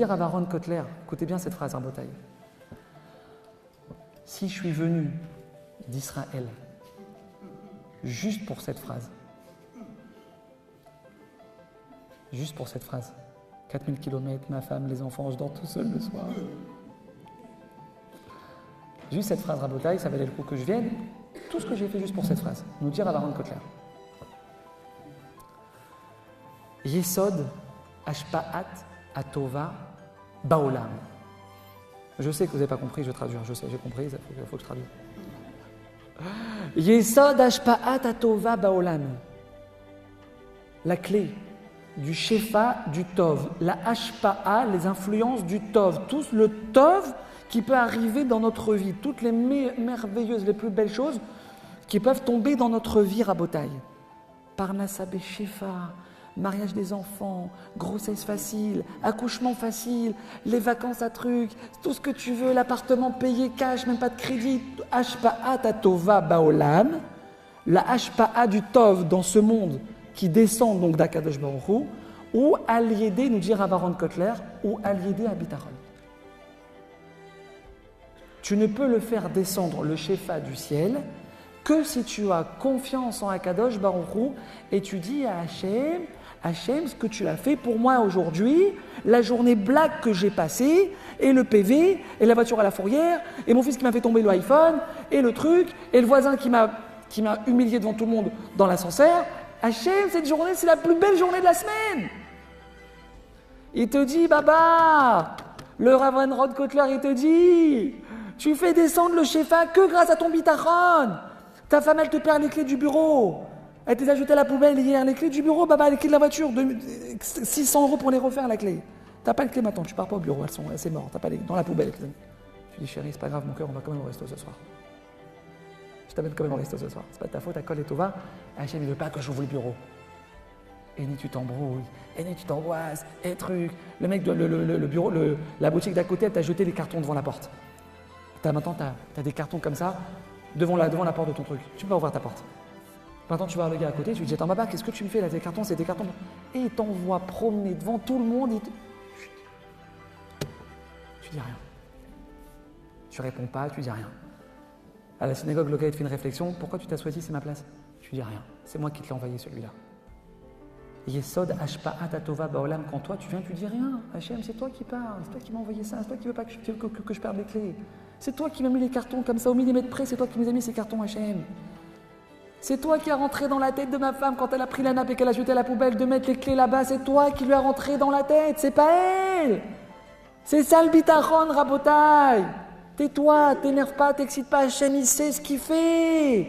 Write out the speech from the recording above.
Dire à Baron Kotler, écoutez bien cette phrase, Rabotaï. Si je suis venu d'Israël juste pour cette phrase, juste pour cette phrase, 4000 km, ma femme, les enfants, je dors tout seul le soir. Juste cette phrase rabotaille, ça valait le coup que je vienne. Tout ce que j'ai fait juste pour cette phrase. Nous dire à Baron Kotler. Yesod Ashpaat Atova Baolam. Je sais que vous n'avez pas compris, je vais traduire. Je sais, j'ai compris, il faut, que je traduise. Yesod Ashpaat Atova Baolam. La clé du Shefa, du Tov. La Ashpa'a, les influences du Tov. Tout le Tov qui peut arriver dans notre vie. Toutes les merveilleuses, les plus belles choses qui peuvent tomber dans notre vie, Rabotaille. Parnassa Shefa, mariage des enfants, grossesse facile, accouchement facile, les vacances à truc, tout ce que tu veux, l'appartement payé cash, même pas de crédit, Ashpa'a Tatova Baolam, la Ashpa'a du Tov dans ce monde qui descend donc d'Akadosh ou Aliédé, nous dit Ravaron Kotler, ou Aliédé à Bitaron. Tu ne peux le faire descendre le Shefa du ciel que si tu as confiance en Akadosh Baruch et tu dis à Hachem, Hachem, ce que tu as fait pour moi aujourd'hui, la journée blague que j'ai passée, et le PV, et la voiture à la fourrière, et mon fils qui m'a fait tomber le iPhone, et le truc, et le voisin qui m'a, humilié devant tout le monde dans l'ascenseur. Hachem, cette journée, c'est la plus belle journée de la semaine. Il te dit, Baba, le Ravan Rod Kotler, il te dit, tu fais descendre le Shefa que grâce à ton bitachon. Ta femme, elle te perd les clés du bureau. Elle t'a ajouté à la poubelle hier. Les clés du bureau, baba, les clés de la voiture. 600 euros pour les refaire, la clé. T'as pas les clés maintenant, tu pars pas au bureau, elles sont, c'est mort. T'as pas les, dans la poubelle. Tu dis, chérie, c'est pas grave, mon cœur, on va quand même au resto ce soir. Je t'amène quand même au resto ce soir. C'est pas ta faute, ta colle et tout va. Hachem, il veut pas que j'ouvre le bureau. Et ni tu t'embrouilles, et ni tu t'angoisses, et truc. Le mec, le, le, bureau, la boutique d'à côté, elle t'a jeté les cartons devant la porte. As, maintenant, tu as, des cartons comme ça devant la, devant la porte de ton truc. Tu peux pas ouvrir ta porte. Maintenant, tu vas le gars à côté, tu lui dis Attends, papa, qu'est-ce que tu me fais là Tes cartons, c'est des cartons. Et il t'envoie promener devant tout le monde. Et Tu dis rien. Tu réponds pas, tu dis rien. À la synagogue, le gars, te fait une réflexion Pourquoi tu t'as choisi, c'est ma place? Tu dis rien. C'est moi qui te l'ai envoyé celui-là. Yesod Ashpa'at Atova Baolam, quand toi tu viens, tu dis rien. Hachem, c'est toi qui parles, c'est toi qui m'as envoyé ça, c'est toi qui veux pas que je, que je perde les clés. C'est toi qui m'as mis les cartons comme ça au millimètre près, c'est toi qui nous as mis ces cartons Hachem. C'est toi qui as rentré dans la tête de ma femme quand elle a pris la nappe et qu'elle a jeté à la poubelle de mettre les clés là-bas. C'est toi qui lui as rentré dans la tête, c'est pas elle. C'est ça le Rabotai. Tais-toi, t'énerve pas, t'excite pas, Hachem, il sait ce qu'il fait.